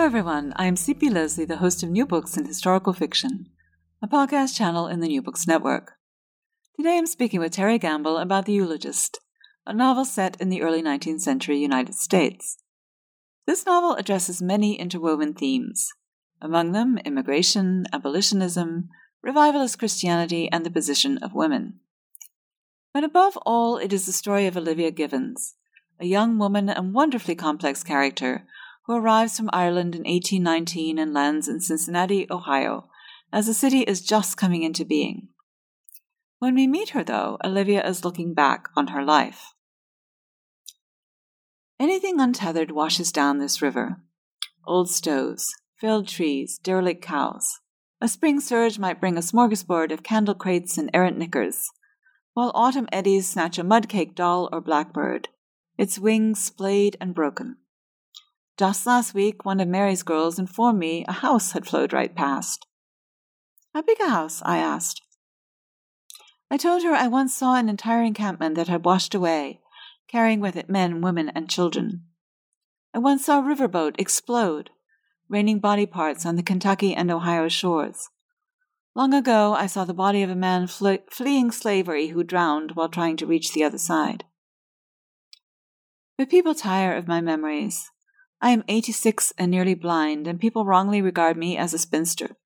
Hello, everyone. I'm C.P. Lesley, the host of New Books in Historical Fiction, a podcast channel in the New Books Network. Today I'm speaking with Terry Gamble about The Eulogist, a novel set in the early 19th century United States. This novel addresses many interwoven themes, among them immigration, abolitionism, revivalist Christianity, and the position of women. But above all, it is the story of Olivia Givens, a young woman and wonderfully complex character who arrives from Ireland in 1819 and lands in Cincinnati, Ohio, as the city is just coming into being. When we meet her, though, Olivia is looking back on her life. Anything untethered washes down this river old stoves, felled trees, derelict cows. A spring surge might bring a smorgasbord of candle crates and errant knickers, while autumn eddies snatch a mud-caked doll or blackbird, its wings splayed and broken. Just last week, one of Mary's girls informed me a house had flowed right past. How big a house? I asked. I told her I once saw an entire encampment that had washed away, carrying with it men, women, and children. I once saw a riverboat explode, raining body parts on the Kentucky and Ohio shores. Long ago, I saw the body of a man fle- fleeing slavery who drowned while trying to reach the other side. But people tire of my memories. I am 86 and nearly blind, and people wrongly regard me as a spinster.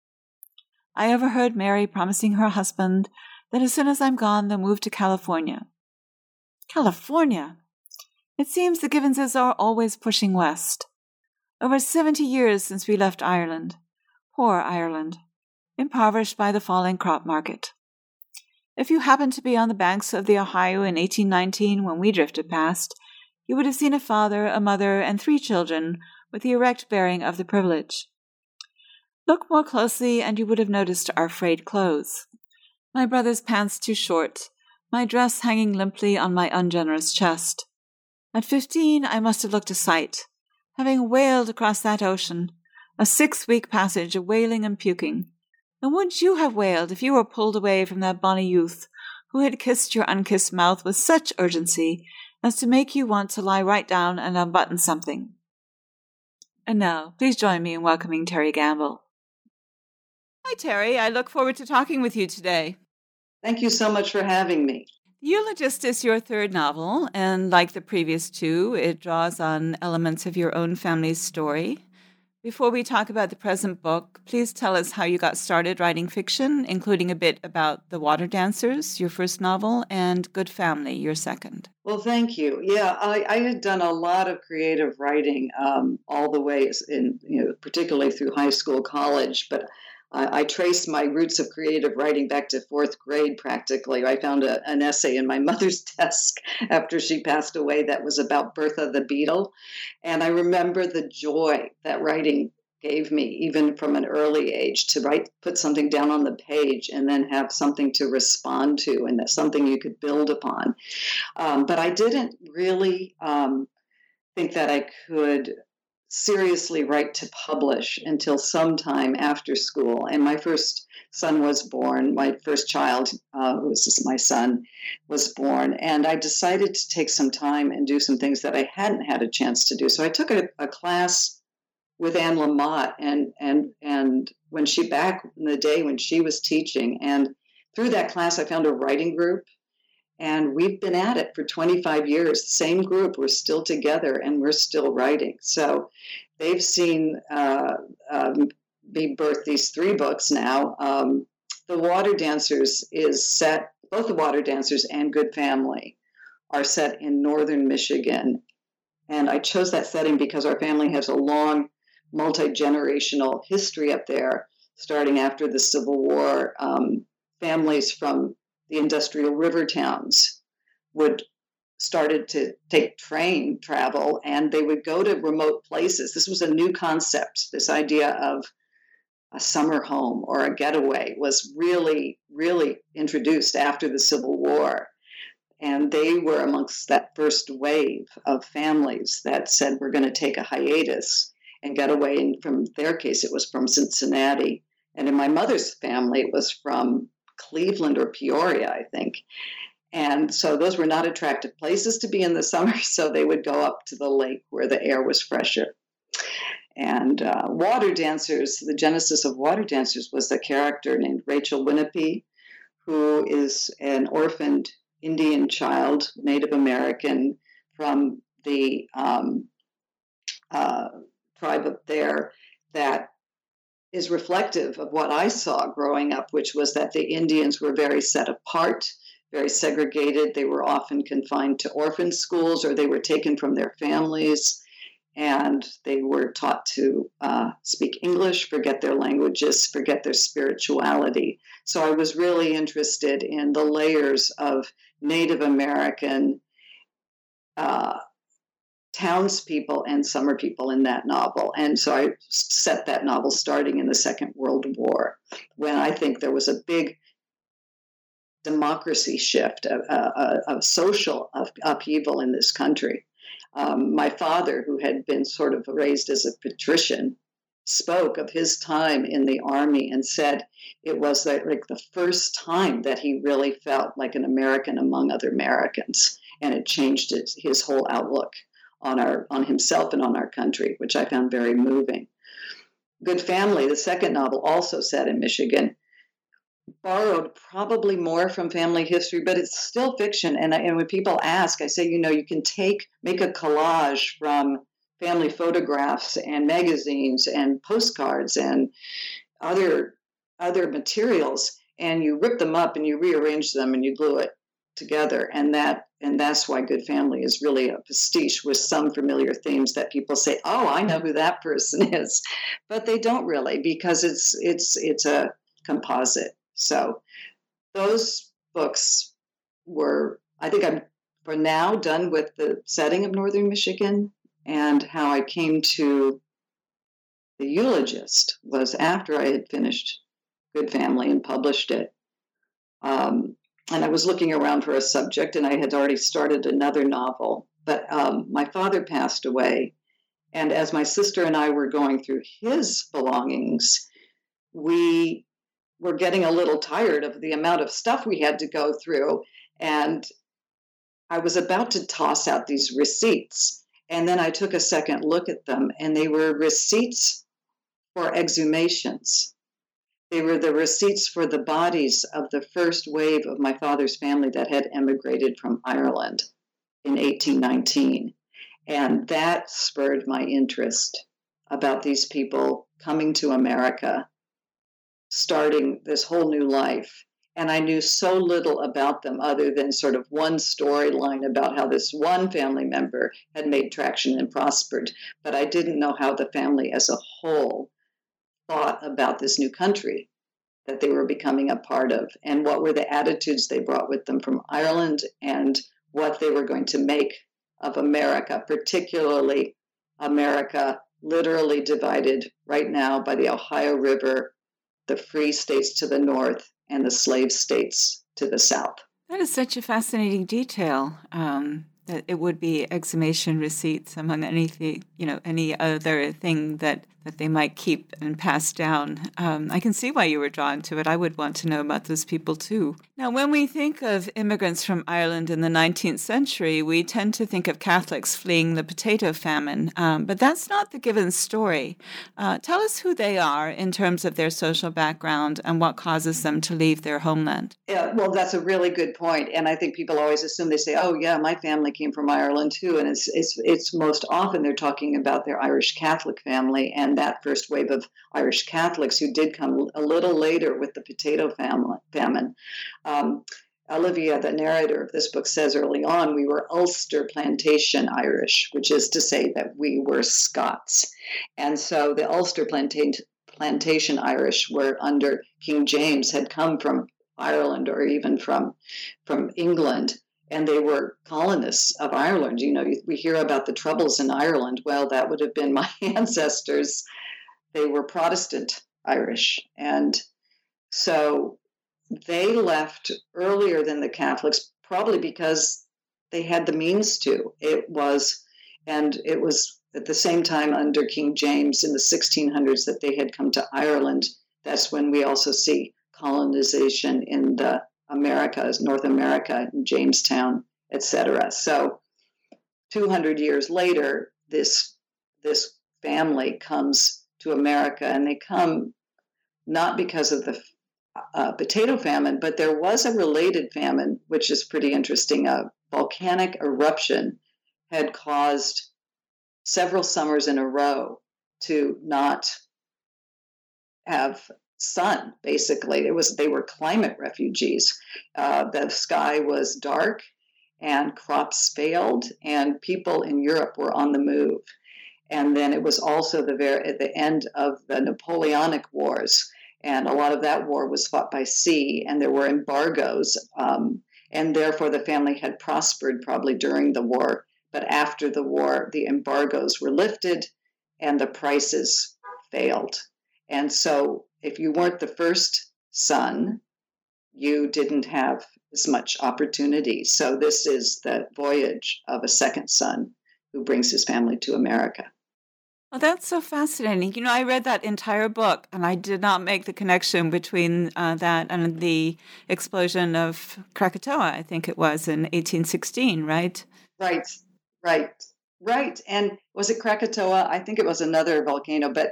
I overheard Mary promising her husband that as soon as I'm gone, they'll move to California. California! It seems the Givenses are always pushing west. Over 70 years since we left Ireland. Poor Ireland, impoverished by the falling crop market. If you happened to be on the banks of the Ohio in 1819 when we drifted past, you would have seen a father, a mother, and three children with the erect bearing of the privilege. Look more closely, and you would have noticed our frayed clothes. My brother's pants too short, my dress hanging limply on my ungenerous chest. At fifteen, I must have looked a sight, having wailed across that ocean, a six week passage of wailing and puking. And wouldn't you have wailed if you were pulled away from that bonny youth who had kissed your unkissed mouth with such urgency as to make you want to lie right down and unbutton something. And now, please join me in welcoming Terry Gamble. Hi, Terry. I look forward to talking with you today. Thank you so much for having me. Eulogist is your third novel, and like the previous two, it draws on elements of your own family's story. Before we talk about the present book, please tell us how you got started writing fiction, including a bit about The Water Dancers, your first novel, and Good Family, your second. Well, thank you. Yeah, I, I had done a lot of creative writing um, all the way, in you know, particularly through high school, college, but I, traced my roots of creative writing back to fourth grade practically. I found a, an essay in my mother's desk after she passed away that was about Bertha the Beetle. And I remember the joy that writing gave me even from an early age to write put something down on the page and then have something to respond to and that's something you could build upon um, but i didn't really um, think that i could seriously write to publish until sometime after school. And my first son was born, my first child, uh, who was my son, was born. And I decided to take some time and do some things that I hadn't had a chance to do. So I took a, a class with Anne Lamott and and and when she back in the day when she was teaching and through that class I found a writing group and we've been at it for 25 years. Same group, we're still together and we're still writing. So they've seen uh, um, me birth these three books now. Um, the Water Dancers is set, both the Water Dancers and Good Family are set in northern Michigan. And I chose that setting because our family has a long, multi generational history up there, starting after the Civil War. Um, families from the industrial river towns would started to take train travel and they would go to remote places. This was a new concept. This idea of a summer home or a getaway was really, really introduced after the Civil War. And they were amongst that first wave of families that said, we're going to take a hiatus and get away. And from their case, it was from Cincinnati. And in my mother's family, it was from Cleveland or Peoria, I think. And so those were not attractive places to be in the summer. So they would go up to the lake where the air was fresher. And uh, Water Dancers, the genesis of Water Dancers was a character named Rachel Winnipie, who is an orphaned Indian child, Native American, from the um, uh, tribe up there that is reflective of what I saw growing up, which was that the Indians were very set apart, very segregated. They were often confined to orphan schools or they were taken from their families and they were taught to uh, speak English, forget their languages, forget their spirituality. So I was really interested in the layers of Native American uh, townspeople and summer people in that novel. And so I set that novel starting in the Second World War, when I think there was a big democracy shift, a, a, a social upheaval in this country. Um, my father, who had been sort of raised as a patrician, spoke of his time in the army and said it was like the first time that he really felt like an American among other Americans, and it changed his, his whole outlook on our on himself and on our country, which I found very moving. Good Family, the second novel, also set in Michigan, borrowed probably more from family history, but it's still fiction. And, and when people ask, I say, you know, you can take, make a collage from family photographs and magazines and postcards and other other materials and you rip them up and you rearrange them and you glue it together and that and that's why good family is really a pastiche with some familiar themes that people say oh i know who that person is but they don't really because it's it's it's a composite so those books were, I think I'm for now done with the setting of Northern Michigan and how I came to the eulogist was after I had finished Good Family and published it. Um, and I was looking around for a subject, and I had already started another novel. But um, my father passed away, and as my sister and I were going through his belongings, we were getting a little tired of the amount of stuff we had to go through. And I was about to toss out these receipts. And then I took a second look at them, and they were receipts for exhumations. They were the receipts for the bodies of the first wave of my father's family that had emigrated from Ireland in 1819. And that spurred my interest about these people coming to America starting this whole new life. And I knew so little about them other than sort of one storyline about how this one family member had made traction and prospered. But I didn't know how the family as a whole thought about this new country that they were becoming a part of and what were the attitudes they brought with them from Ireland and what they were going to make of America, particularly America literally divided right now by the Ohio River the free states to the north and the slave states to the south. That is such a fascinating detail. Um, that it would be exhumation receipts among anything, you know, any other thing that that they might keep and pass down. Um, I can see why you were drawn to it. I would want to know about those people too. Now, when we think of immigrants from Ireland in the 19th century, we tend to think of Catholics fleeing the potato famine, um, but that's not the Givens story. Uh, tell us who they are in terms of their social background and what causes them to leave their homeland. Yeah, well, that's a really good point, and I think people always assume they say, "Oh, yeah, my family came from Ireland too," and it's it's it's most often they're talking about their Irish Catholic family and that first wave of Irish Catholics who did come a little later with the potato family, famine. Um, Olivia, the narrator of this book, says early on we were Ulster Plantation Irish, which is to say that we were Scots. And so the Ulster Planta- Plantation Irish were under King James had come from Ireland or even from from England and they were colonists of Ireland. You know, we hear about the troubles in Ireland. Well, that would have been my ancestors. They were Protestant Irish. And so they left earlier than the Catholics, probably because they had the means to. It was, and it was at the same time under King James in the 1600s that they had come to Ireland. That's when we also see colonization in the Americas, North America, Jamestown, etc. So, 200 years later, this this family comes to America, and they come not because of the uh, potato famine, but there was a related famine, which is pretty interesting. A volcanic eruption had caused several summers in a row to not have sun basically. It was they were climate refugees. Uh, the sky was dark and crops failed and people in europe were on the move. And then it was also the very at the end of the napoleonic wars and a lot of that war was fought by sea and there were embargoes um, and therefore the family had prospered probably during the war. But after the war the embargoes were lifted and the prices failed. And so if you weren't the first son, you didn't have as much opportunity. So this is the voyage of a second son who brings his family to America. Oh, that's so fascinating. You know, I read that entire book and I did not make the connection between uh, that and the explosion of Krakatoa, I think it was in 1816, right? Right, right, right. And was it Krakatoa? I think it was another volcano, but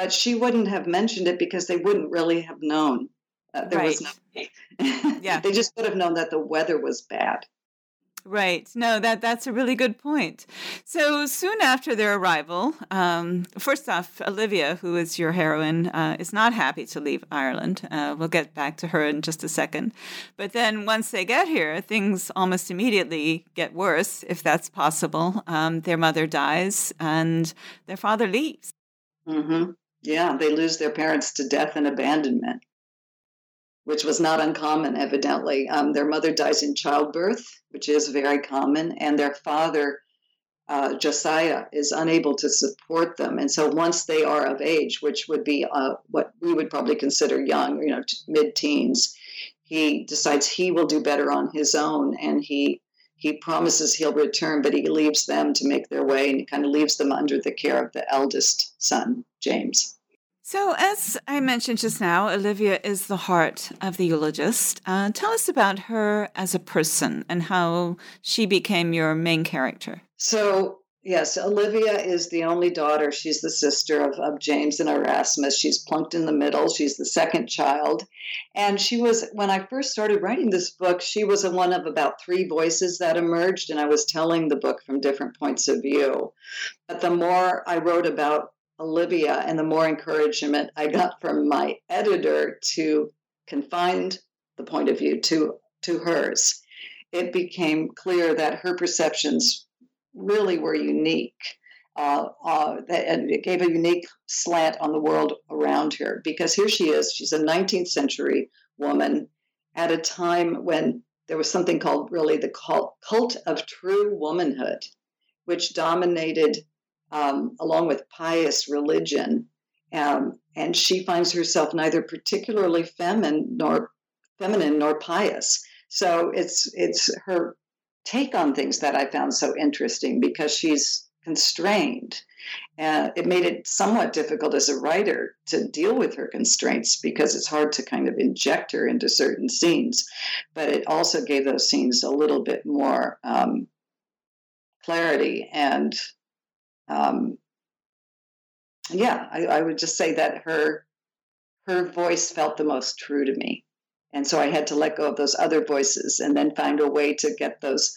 but she wouldn't have mentioned it because they wouldn't really have known. Uh, there right. was no. yeah. they just would have known that the weather was bad. Right. No, that that's a really good point. So soon after their arrival, um, first off, Olivia, who is your heroine, uh, is not happy to leave Ireland. Uh, we'll get back to her in just a second. But then once they get here, things almost immediately get worse, if that's possible. Um, their mother dies, and their father leaves. Mm-hmm. Yeah, they lose their parents to death and abandonment, which was not uncommon, evidently. Um, their mother dies in childbirth, which is very common, and their father, uh, Josiah, is unable to support them. And so once they are of age, which would be uh, what we would probably consider young, you know, mid teens, he decides he will do better on his own and he he promises he'll return, but he leaves them to make their way and he kind of leaves them under the care of the eldest son, James. So, as I mentioned just now, Olivia is the heart of the eulogist. Uh, tell us about her as a person and how she became your main character. So, Yes, Olivia is the only daughter. She's the sister of, of James and Erasmus. She's plunked in the middle. She's the second child. And she was, when I first started writing this book, she was one of about three voices that emerged. And I was telling the book from different points of view. But the more I wrote about Olivia and the more encouragement I got from my editor to confine the point of view to, to hers, it became clear that her perceptions really were unique. Uh, uh, and it gave a unique slant on the world around her because here she is. She's a 19th century woman at a time when there was something called really the cult, cult of true womanhood, which dominated um, along with pious religion. Um, and she finds herself neither particularly feminine nor feminine nor pious. So it's it's her take on things that I found so interesting because she's constrained. And it made it somewhat difficult as a writer to deal with her constraints because it's hard to kind of inject her into certain scenes. But it also gave those scenes a little bit more um, clarity. And um, yeah, I, I would just say that her her voice felt the most true to me. And so I had to let go of those other voices and then find a way to get those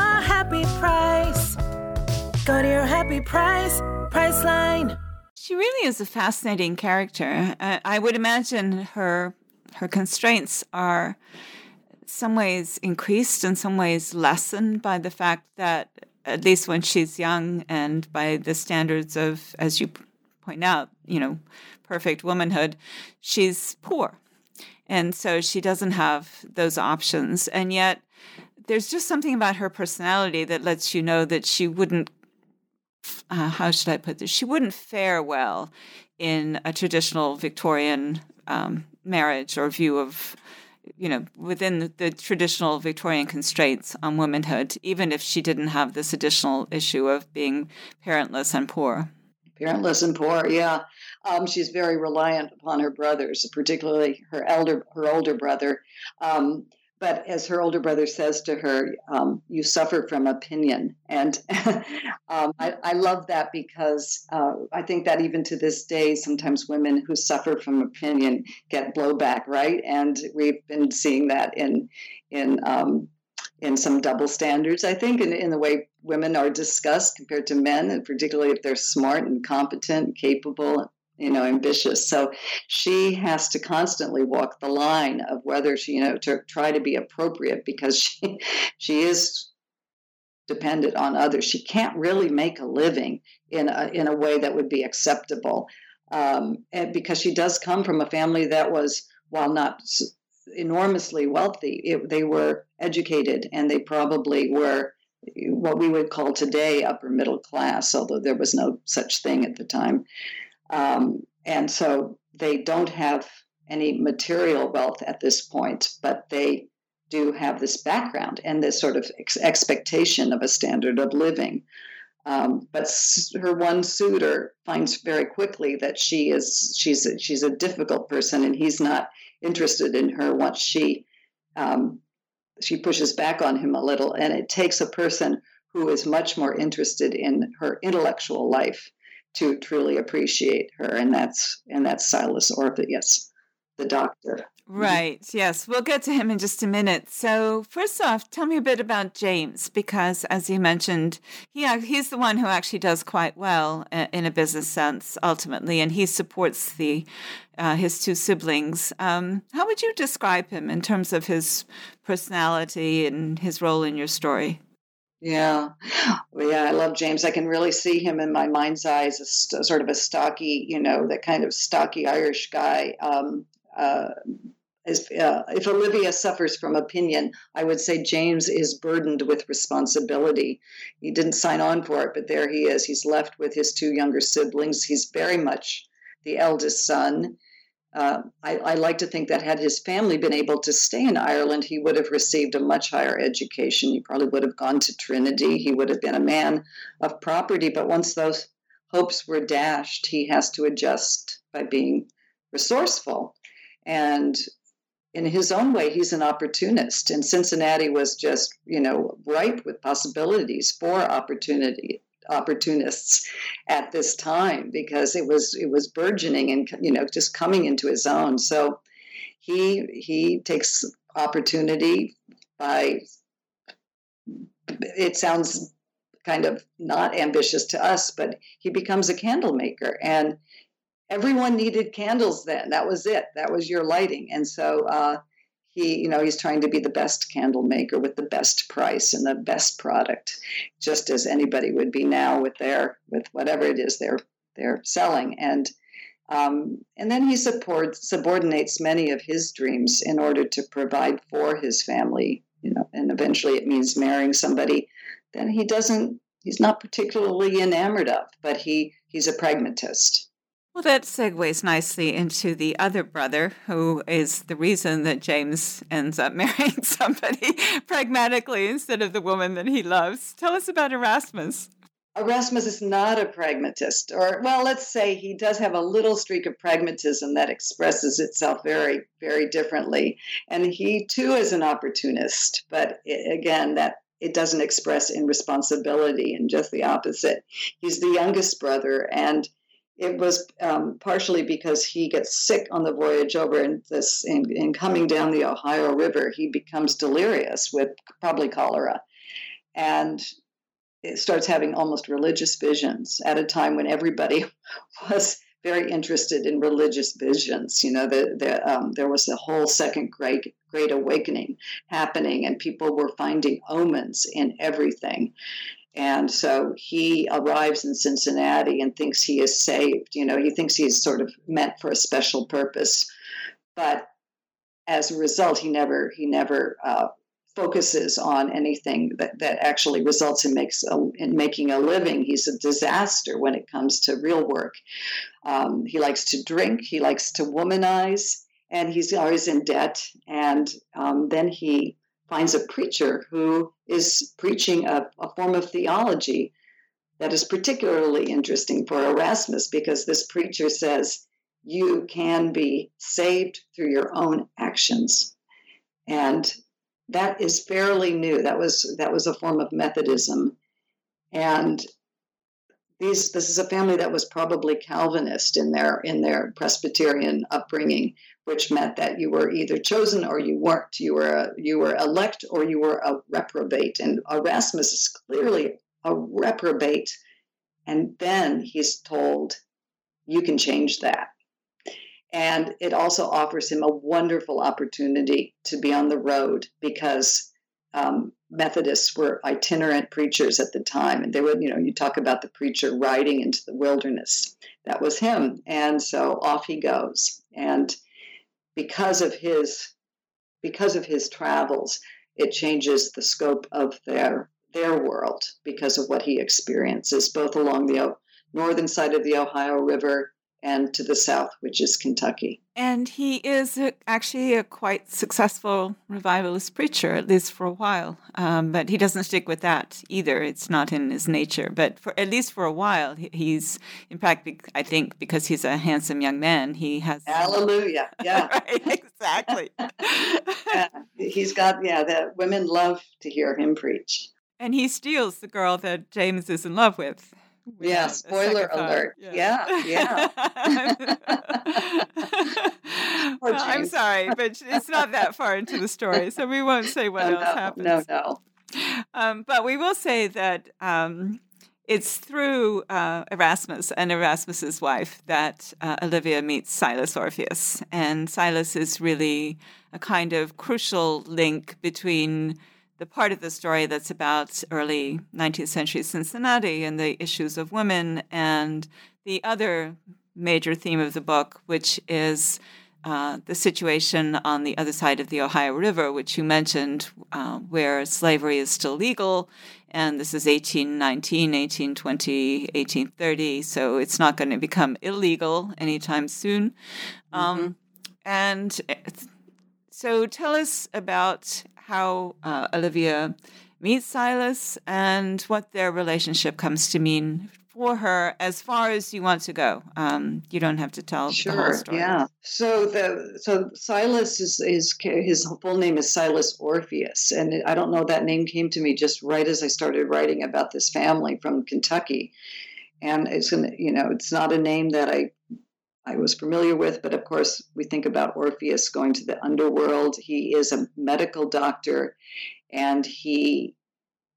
happy price. Go to your happy price, Priceline. She really is a fascinating character. Uh, I would imagine her her constraints are some ways increased and some ways lessened by the fact that at least when she's young and by the standards of as you point out, you know, perfect womanhood, she's poor. And so she doesn't have those options. And yet there's just something about her personality that lets you know that she wouldn't uh, how should I put this? She wouldn't fare well in a traditional Victorian um, marriage or view of, you know, within the, traditional Victorian constraints on womanhood, even if she didn't have this additional issue of being parentless and poor. Parentless and poor, yeah. Um, she's very reliant upon her brothers, particularly her elder, her older brother. Um, but as her older brother says to her, um, you suffer from opinion. And um, I, I, love that because uh, I think that even to this day, sometimes women who suffer from opinion get blowback, right? And we've been seeing that in in um, in some double standards, I think, in, in the way women are discussed compared to men, and particularly if they're smart and competent, capable, you know, ambitious. So she has to constantly walk the line of whether she, you know, to try to be appropriate because she she is dependent on others. She can't really make a living in a in a way that would be acceptable, um, and because she does come from a family that was, while not enormously wealthy, it, they were educated and they probably were what we would call today upper middle class, although there was no such thing at the time. Um, and so they don't have any material wealth at this point, but they do have this background and this sort of ex- expectation of a standard of living. Um, but her one suitor finds very quickly that she is she's a, she's a difficult person, and he's not interested in her once she um, she pushes back on him a little. And it takes a person who is much more interested in her intellectual life to truly appreciate her, and that's and that's Silas Orpheus, the doctor. Right. Yes. We'll get to him in just a minute. So, first off, tell me a bit about James, because as you mentioned, yeah, he's the one who actually does quite well uh, in a business sense, ultimately, and he supports the uh, his two siblings. Um, how would you describe him in terms of his personality and his role in your story? Yeah, yeah, I love James. I can really see him in my mind's eye as st- sort of a stocky, you know, that kind of stocky Irish guy. Um, uh, uh, if Olivia suffers from opinion, I would say James is burdened with responsibility. He didn't sign on for it, but there he is. He's left with his two younger siblings. He's very much the eldest son. Uh, I, I, like to think that had his family been able to stay in Ireland, he would have received a much higher education. He probably would have gone to Trinity. He would have been a man of property. But once those hopes were dashed, he has to adjust by being resourceful. And in his own way, he's an opportunist. And Cincinnati was just, you know, ripe with possibilities for opportunity opportunists at this time because it was it was burgeoning and you know just coming into his own. So he he takes opportunity by it sounds kind of not ambitious to us, but he becomes a candle maker and everyone needed candles then. That was it. That was your lighting. And so uh, he you know he's trying to be the best candle maker with the best price and the best product just as anybody would be now with their with whatever it is they're they're selling. And um, and then he supports subordinates many of his dreams in order to provide for his family you know and eventually it means marrying somebody that he doesn't he's not particularly enamored of but he he's a pragmatist well, that segues nicely into the other brother, who is the reason that James ends up marrying somebody pragmatically instead of the woman that he loves. Tell us about Erasmus. Erasmus is not a pragmatist, or, well, let's say he does have a little streak of pragmatism that expresses itself very, very differently. And he too is an opportunist, but it, again, that it doesn't express in responsibility and just the opposite. He's the youngest brother, and it was um, partially because he gets sick on the voyage over in this in, in coming down the Ohio River. He becomes delirious with probably cholera, and it starts having almost religious visions at a time when everybody was very interested in religious visions. You know, the, the, um, there was a whole second great great awakening happening, and people were finding omens in everything. And so he arrives in Cincinnati and thinks he is saved. You know, he thinks he's sort of meant for a special purpose, but as a result, he never he never uh, focuses on anything that, that actually results in makes a, in making a living. He's a disaster when it comes to real work. Um, he likes to drink. He likes to womanize, and he's always in debt. And um, then he finds a preacher who is preaching a, a form of theology that is particularly interesting for Erasmus because this preacher says you can be saved through your own actions. And that is fairly new. That was that was a form of Methodism, and these this is a family that was probably Calvinist in their in their Presbyterian upbringing, which meant that you were either chosen or you weren't. You were a, you were elect or you were a reprobate. And Erasmus is clearly a reprobate, and then he's told, "You can change that." And it also offers him a wonderful opportunity to be on the road because um, Methodists were itinerant preachers at the time. And they would, you know, you talk about the preacher riding into the wilderness. That was him. And so off he goes. And because of his because of his travels, it changes the scope of their their world because of what he experiences, both along the northern side of the Ohio River and to the south, which is Kentucky. And he is actually a quite successful revivalist preacher, at least for a while. Um, but he doesn't stick with that either. It's not in his nature. But for at least for a while, he's, in fact, I think because he's a handsome young man, he has. Hallelujah. Yeah. right, exactly. yeah. He's got, yeah, that women love to hear him preach. And he steals the girl that James is in love with yeah, spoiler alert. Yeah, yeah. yeah. well, I'm sorry, but it's not that far into the story, so we won't say what no, else no, happens. No, no. Um, but we will say that um, it's through uh, Erasmus and Erasmus's wife that uh, Olivia meets Silas Orpheus, and Silas is really a kind of crucial link between the part of the story that's about early 19th century Cincinnati and the issues of women, and the other major theme of the book, which is uh, the situation on the other side of the Ohio River, which you mentioned, uh, where slavery is still legal. And this is 1819, 1820, 1830. So it's not going to become illegal anytime soon. Mm-hmm. Um, and eh, so tell us about how uh, Olivia meets Silas and what their relationship comes to mean for her as far as you want to go. Um, you don't have to tell sure, the whole story. Yeah. So the so Silas is, is his full name is Silas Orpheus, and I don't know that name came to me just right as I started writing about this family from Kentucky, and it's an, you know it's not a name that I I was familiar with, but of course, we think about Orpheus going to the underworld. He is a medical doctor, and he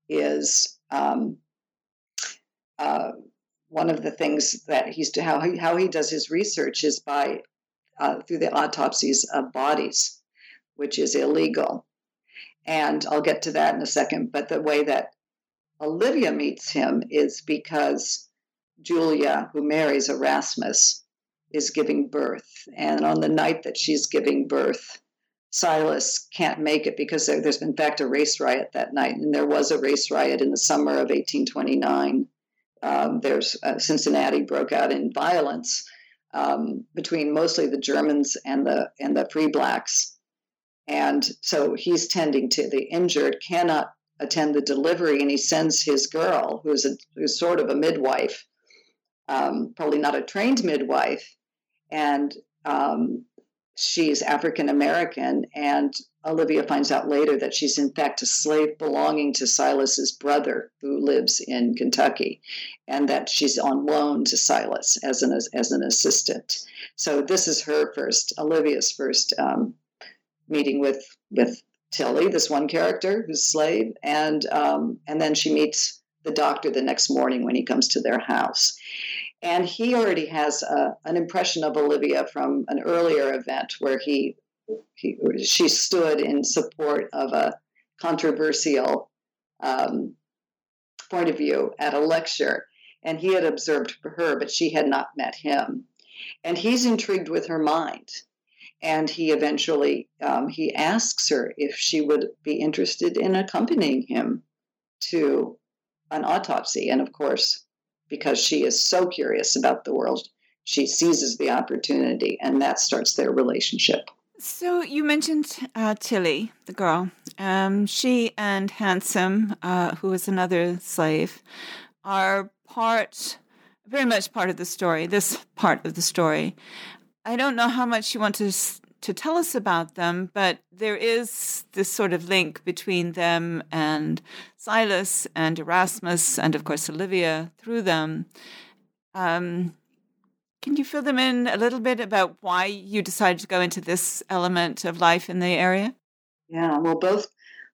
is um, uh, one of the things that he's to how he, how he does his research is by uh, through the autopsies of bodies, which is illegal. And I'll get to that in a second. But the way that Olivia meets him is because Julia, who marries Erasmus, is giving birth. And on the night that she's giving birth, Silas can't make it because there, there's in fact a race riot that night. And there was a race riot in the summer of 1829. Um, there's uh, Cincinnati broke out in violence um, between mostly the Germans and the and the Free Blacks, and so he's tending to the injured, cannot attend the delivery, and he sends his girl, who's a who's sort of a midwife, um, probably not a trained midwife, and um, she's African American. And Olivia finds out later that she's in fact a slave belonging to Silas's brother, who lives in Kentucky, and that she's on loan to Silas as an as an assistant. So this is her first, Olivia's first um, meeting with with Tilly, this one character who's slave, and um, and then she meets the doctor the next morning when he comes to their house. And he already has a, an impression of Olivia from an earlier event where he, he she stood in support of a controversial um, point of view at a lecture. And he had observed her, but she had not met him. And he's intrigued with her mind. And he eventually um, he asks her if she would be interested in accompanying him to an autopsy. And of course, because she is so curious about the world, she seizes the opportunity, and that starts their relationship. So you mentioned uh, Tilly, the girl. Um, she and Handsome, uh, who is another slave, are part, very much part of the story. This part of the story. I don't know how much you want to to tell us about them, but there is this sort of link between them and Silas and Erasmus, and of course Olivia through them. Um, can you fill them in a little bit about why you decided to go into this element of life in the area? Yeah, well, both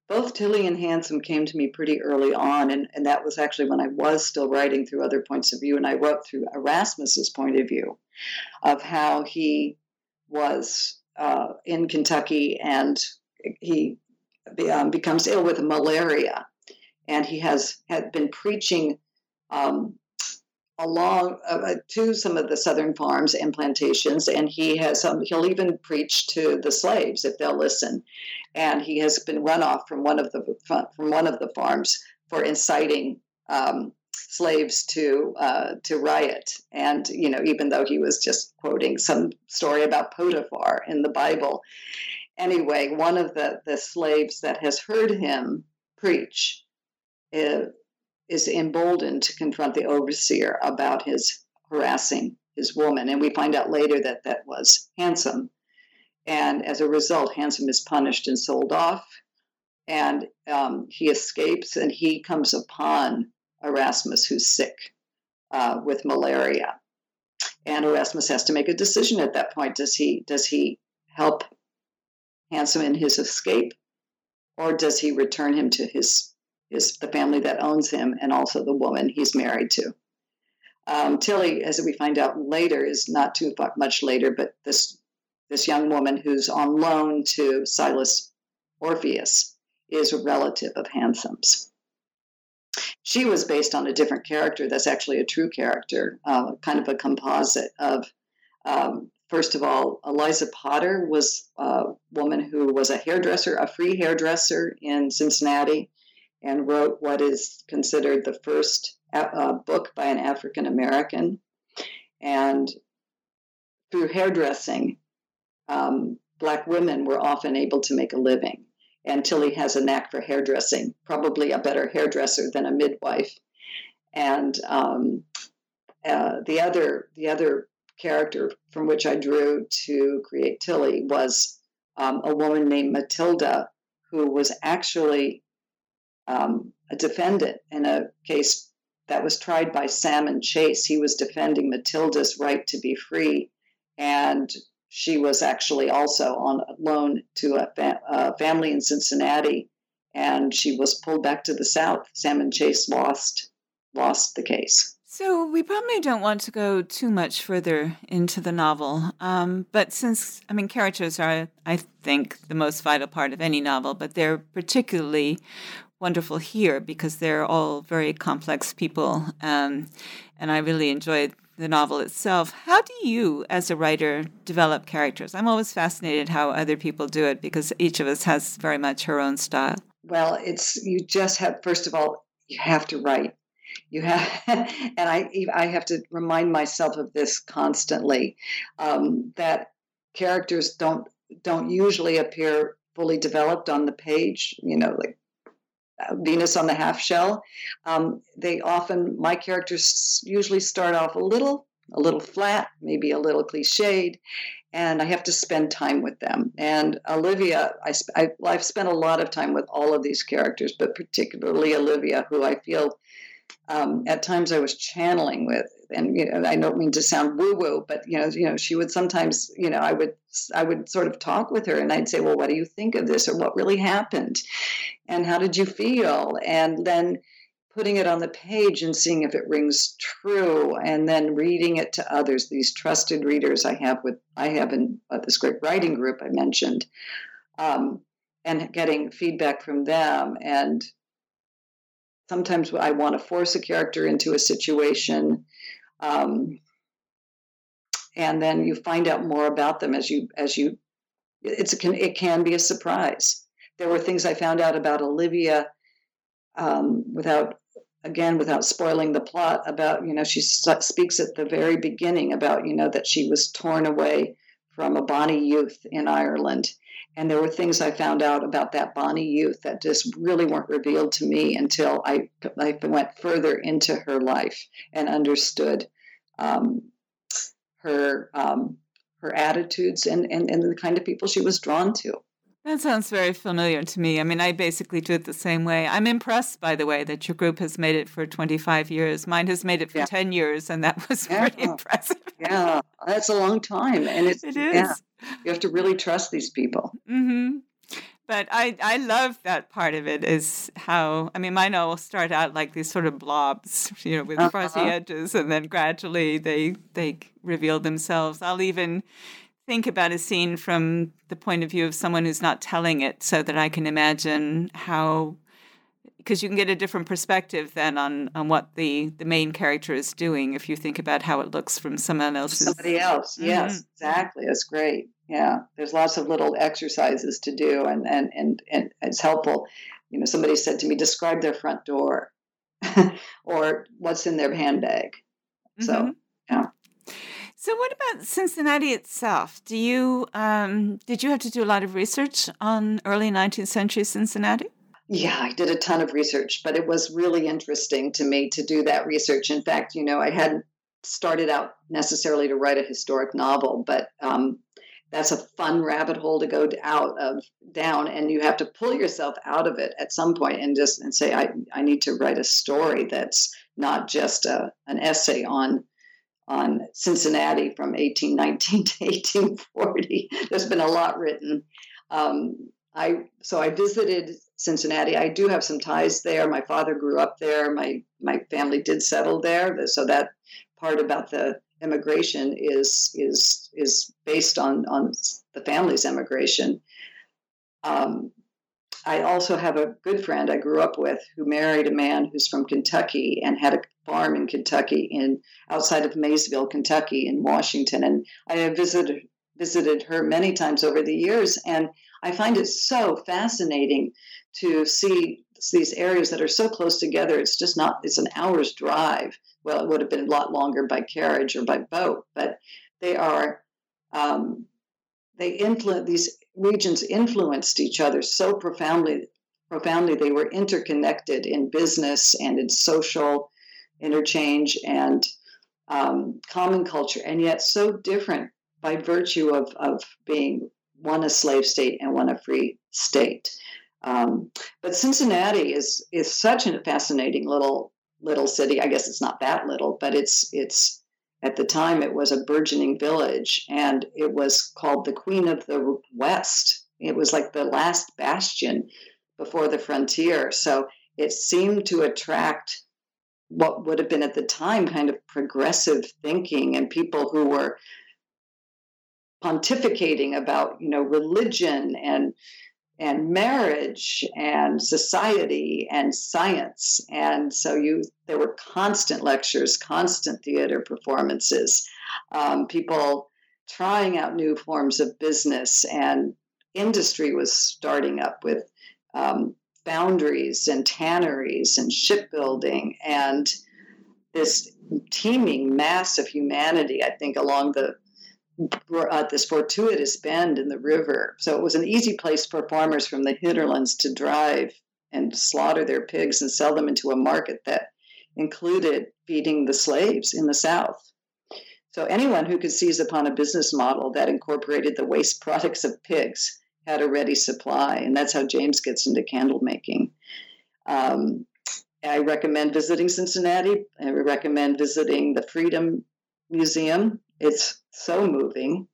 both Tilly and Handsome came to me pretty early on, and, and that was actually when I was still writing through other points of view, and I wrote through Erasmus's point of view of how he was uh, in Kentucky, and he um, becomes ill with malaria, and he has had been preaching um, along uh, to some of the southern farms and plantations, and he has um, he'll even preach to the slaves if they'll listen, and he has been run off from one of the from one of the farms for inciting um, slaves to uh, to riot. And you know, even though he was just quoting some story about Potiphar in the Bible, anyway, one of the the slaves that has heard him preach is, is emboldened to confront the overseer about his harassing his woman, and we find out later that that was Handsome. And as a result, Handsome is punished and sold off and um, he escapes and he comes upon Erasmus, who's sick uh, with malaria. And Erasmus has to make a decision at that point. Does he does he help Handsome in his escape, or does he return him to his his the family that owns him and also the woman he's married to? Um, Tilly, as we find out later, is not too much later, but this this young woman who's on loan to Silas Orpheus is a relative of Handsome's she was based on a different character that's actually a true character, uh, kind of a composite of, um, first of all, Eliza Potter was a woman who was a hairdresser, a free hairdresser in Cincinnati, and wrote what is considered the first uh, book by an African American. And through hairdressing, um, Black women were often able to make a living and Tilly has a knack for hairdressing, probably a better hairdresser than a midwife. And um, uh, the other the other character from which I drew to create Tilly was um, a woman named Matilda, who was actually um, a defendant in a case that was tried by Salmon Chase. He was defending Matilda's right to be free, and she was actually also on loan to a, fa- a, family in Cincinnati, and she was pulled back to the South. Salmon Chase lost lost the case. So we probably don't want to go too much further into the novel, um, but since I mean characters are, I think, the most vital part of any novel, but they're particularly wonderful here because they're all very complex people, um, and I really enjoyed the novel itself. How do you, as a writer, develop characters? I'm always fascinated how other people do it because each of us has very much her own style. Well, it's you just have first of all you have to write. You have, and I I have to remind myself of this constantly um, that characters don't don't usually appear fully developed on the page. You know, like Venus on the half shell. Um, they often, my characters usually start off a little, a little flat, maybe a little cliched, and I have to spend time with them. And Olivia, I, I, have spent a lot of time with all of these characters, but particularly Olivia, who I feel um, at times I was channeling with, and you know, I don't mean to sound woo woo, but you know, you know, she would sometimes, you know, I would, I would sort of talk with her, and I'd say, well, what do you think of this, or what really happened, and how did you feel, and then putting it on the page and seeing if it rings true and then reading it to others. These trusted readers i have with i have in uh, this great writing group i mentioned um, and getting feedback from them. And sometimes i want to force a character into a situation um, and then you find out more about them as you as you it's a, it can be a surprise. There were things i found out about olivia um, without again without spoiling the plot about you know she speaks at the very beginning about you know that she was torn away from a bonny youth in ireland and there were things i found out about that Bonnie youth that just really weren't revealed to me until i, I went further into her life and understood um, her um, her attitudes and, and, and the kind of people she was drawn to that sounds very familiar to me. I mean, I basically do it the same way. I'm impressed, by the way, that your group has made it for 25 years. Mine has made it for yeah. 10 years, and that was yeah. pretty impressive. yeah, that's a long time. And it's, it is. Yeah, you have to really trust these people. Mm-hmm. But I, I love that part of it is how, I mean, mine all start out like these sort of blobs, you know, with uh-huh. fuzzy edges, and then gradually they, they reveal themselves. I'll even think about a scene from the point of view of someone who's not telling it so that I can imagine how because you can get a different perspective then on on what the the main character is doing if you think about how it looks from someone else's somebody else mm-hmm. yes exactly that's great yeah there's lots of little exercises to do and and and, and it's helpful you know somebody said to me describe their front door or what's in their handbag so mm-hmm. yeah so, what about Cincinnati itself? Do you um, did you have to do a lot of research on early 19th century Cincinnati? Yeah, I did a ton of research, but it was really interesting to me to do that research. In fact, you know, I hadn't started out necessarily to write a historic novel, but um, that's a fun rabbit hole to go out of down, and you have to pull yourself out of it at some point and just and say, I I need to write a story that's not just a, an essay on on Cincinnati from 1819 to 1840. There's been a lot written. Um, I so I visited Cincinnati. I do have some ties there. My father grew up there. My my family did settle there. So that part about the immigration is is is based on on the family's immigration. Um, I also have a good friend I grew up with who married a man who's from Kentucky and had a farm in Kentucky, in outside of Maysville, Kentucky, in Washington. And I have visited visited her many times over the years, and I find it so fascinating to see these areas that are so close together. It's just not. It's an hour's drive. Well, it would have been a lot longer by carriage or by boat, but they are. Um, they influence these regions influenced each other so profoundly profoundly they were interconnected in business and in social interchange and um, common culture and yet so different by virtue of, of being one a slave state and one a free state um, but cincinnati is is such a fascinating little little city i guess it's not that little but it's it's at the time, it was a burgeoning village, and it was called the Queen of the West. It was like the last bastion before the frontier. So it seemed to attract what would have been at the time kind of progressive thinking and people who were pontificating about you know religion and and marriage and society and science. And so you there were constant lectures constant theater performances um, people trying out new forms of business. And industry was starting up with um, foundries and tanneries and shipbuilding and this teeming mass of humanity i think along the at this fortuitous bend in the river. So it was an easy place for farmers from the hinterlands to drive and slaughter their pigs and sell them into a market that included feeding the slaves in the South. So anyone who could seize upon a business model that incorporated the waste products of pigs had a ready supply, and that's how James gets into candle making. Um, I recommend visiting Cincinnati. I recommend visiting the Freedom Museum. It's so moving.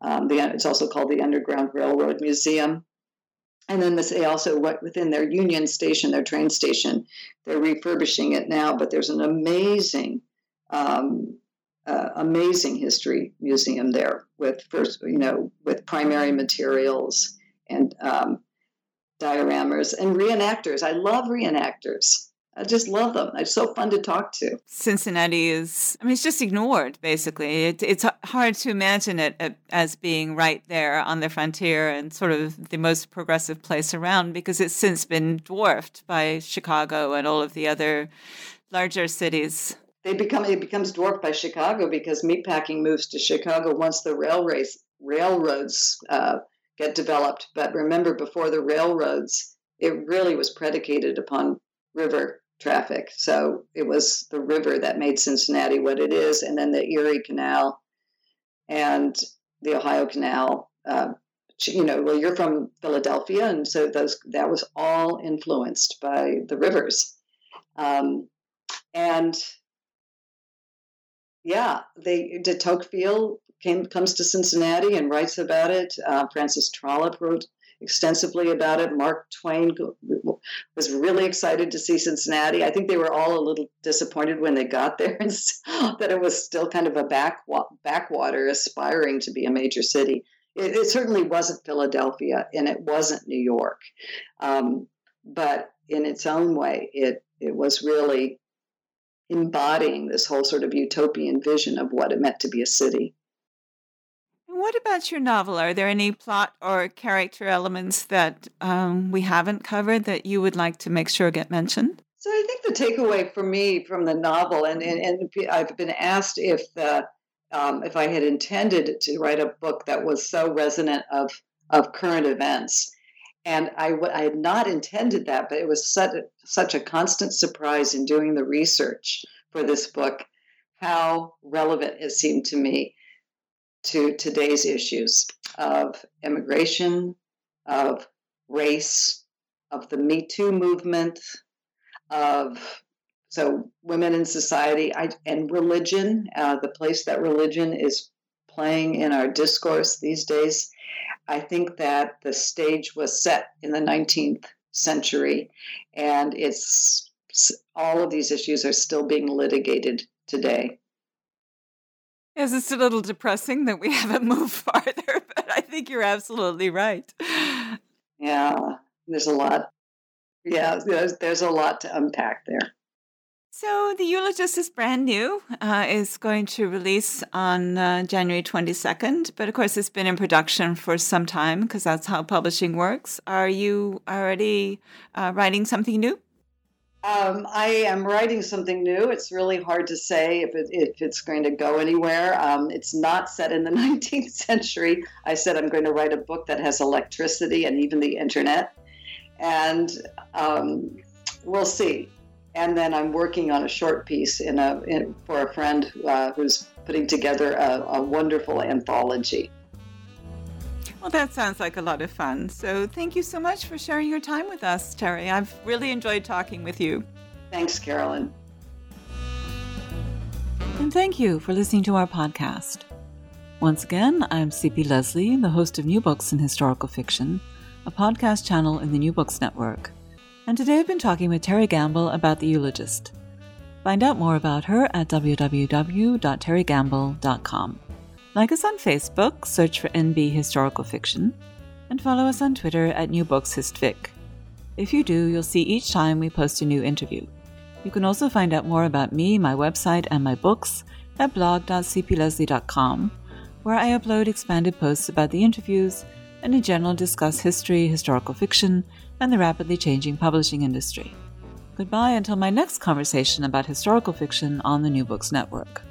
Um, the, it's also called the Underground Railroad Museum. And then this, they also within their Union Station, their train station, they're refurbishing it now. But there's an amazing, um, uh, amazing history museum there with first, you know, with primary materials and um, dioramas and reenactors. I love reenactors. I just love them. It's so fun to talk to. Cincinnati is, I mean, it's just ignored, basically. It, it's hard to imagine it as being right there on the frontier and sort of the most progressive place around because it's since been dwarfed by Chicago and all of the other larger cities. They become, it becomes dwarfed by Chicago because meatpacking moves to Chicago once the railways, railroads uh, get developed. But remember, before the railroads, it really was predicated upon river traffic. So it was the river that made Cincinnati what it is, and then the Erie Canal and the Ohio Canal. Uh, you know, well, you're from Philadelphia, and so those that was all influenced by the rivers, um, and yeah, they de Tocqueville came comes to Cincinnati and writes about it. Uh, Frances Trollope wrote extensively about it. Mark Twain was really excited to see Cincinnati. I think they were all a little disappointed when they got there and that it was still kind of a back, backwater aspiring to be a major city. It, it certainly wasn't Philadelphia and it wasn't New York. Um, but in its own way, it, it was really embodying this whole sort of utopian vision of what it meant to be a city. What about your novel? Are there any plot or character elements that um, we haven't covered that you would like to make sure get mentioned? So I think the takeaway for me from the novel, and, and, and I've been asked if the, um, if I had intended to write a book that was so resonant of of current events, and I, I had not intended that, but it was such a, such a constant surprise in doing the research for this book how relevant it seemed to me to today's issues of immigration, of race, of the Me Too movement, of so women in society I, and religion, uh, the place that religion is playing in our discourse these days. I think that the stage was set in the 19th century, and it's all of these issues are still being litigated today. Yes, it's a little depressing that we haven't moved farther, but I think you're absolutely right. Yeah, there's a lot. Yeah, there's, there's a lot to unpack there. So, The Eulogist is brand new, uh, is going to release on uh, January 22nd, but of course, it's been in production for some time because that's how publishing works. Are you already uh, writing something new? Um, I am writing something new. It's really hard to say if, it, if it's going to go anywhere. Um, it's not set in the 19th century. I said I'm going to write a book that has electricity and even the internet. And um, we'll see. And then I'm working on a short piece in a, in, for a friend uh, who's putting together a, a wonderful anthology. Well, that sounds like a lot of fun. So, thank you so much for sharing your time with us, Terry. I've really enjoyed talking with you. Thanks, Carolyn. And thank you for listening to our podcast. Once again, I'm CP Lesley, the host of New Books in Historical Fiction, a podcast channel in the New Books Network. And today I've been talking with Terry Gamble about The Eulogist. Find out more about her at www.terrygamble.com. Like us on Facebook, search for NB Historical Fiction, and follow us on Twitter at New Books HistFic. If you do, you'll see each time we post a new interview. You can also find out more about me, my website, and my books at blog.cplesley.com, where I upload expanded posts about the interviews and in general discuss history, historical fiction, and the rapidly changing publishing industry. Goodbye until my next conversation about historical fiction on the New Books Network.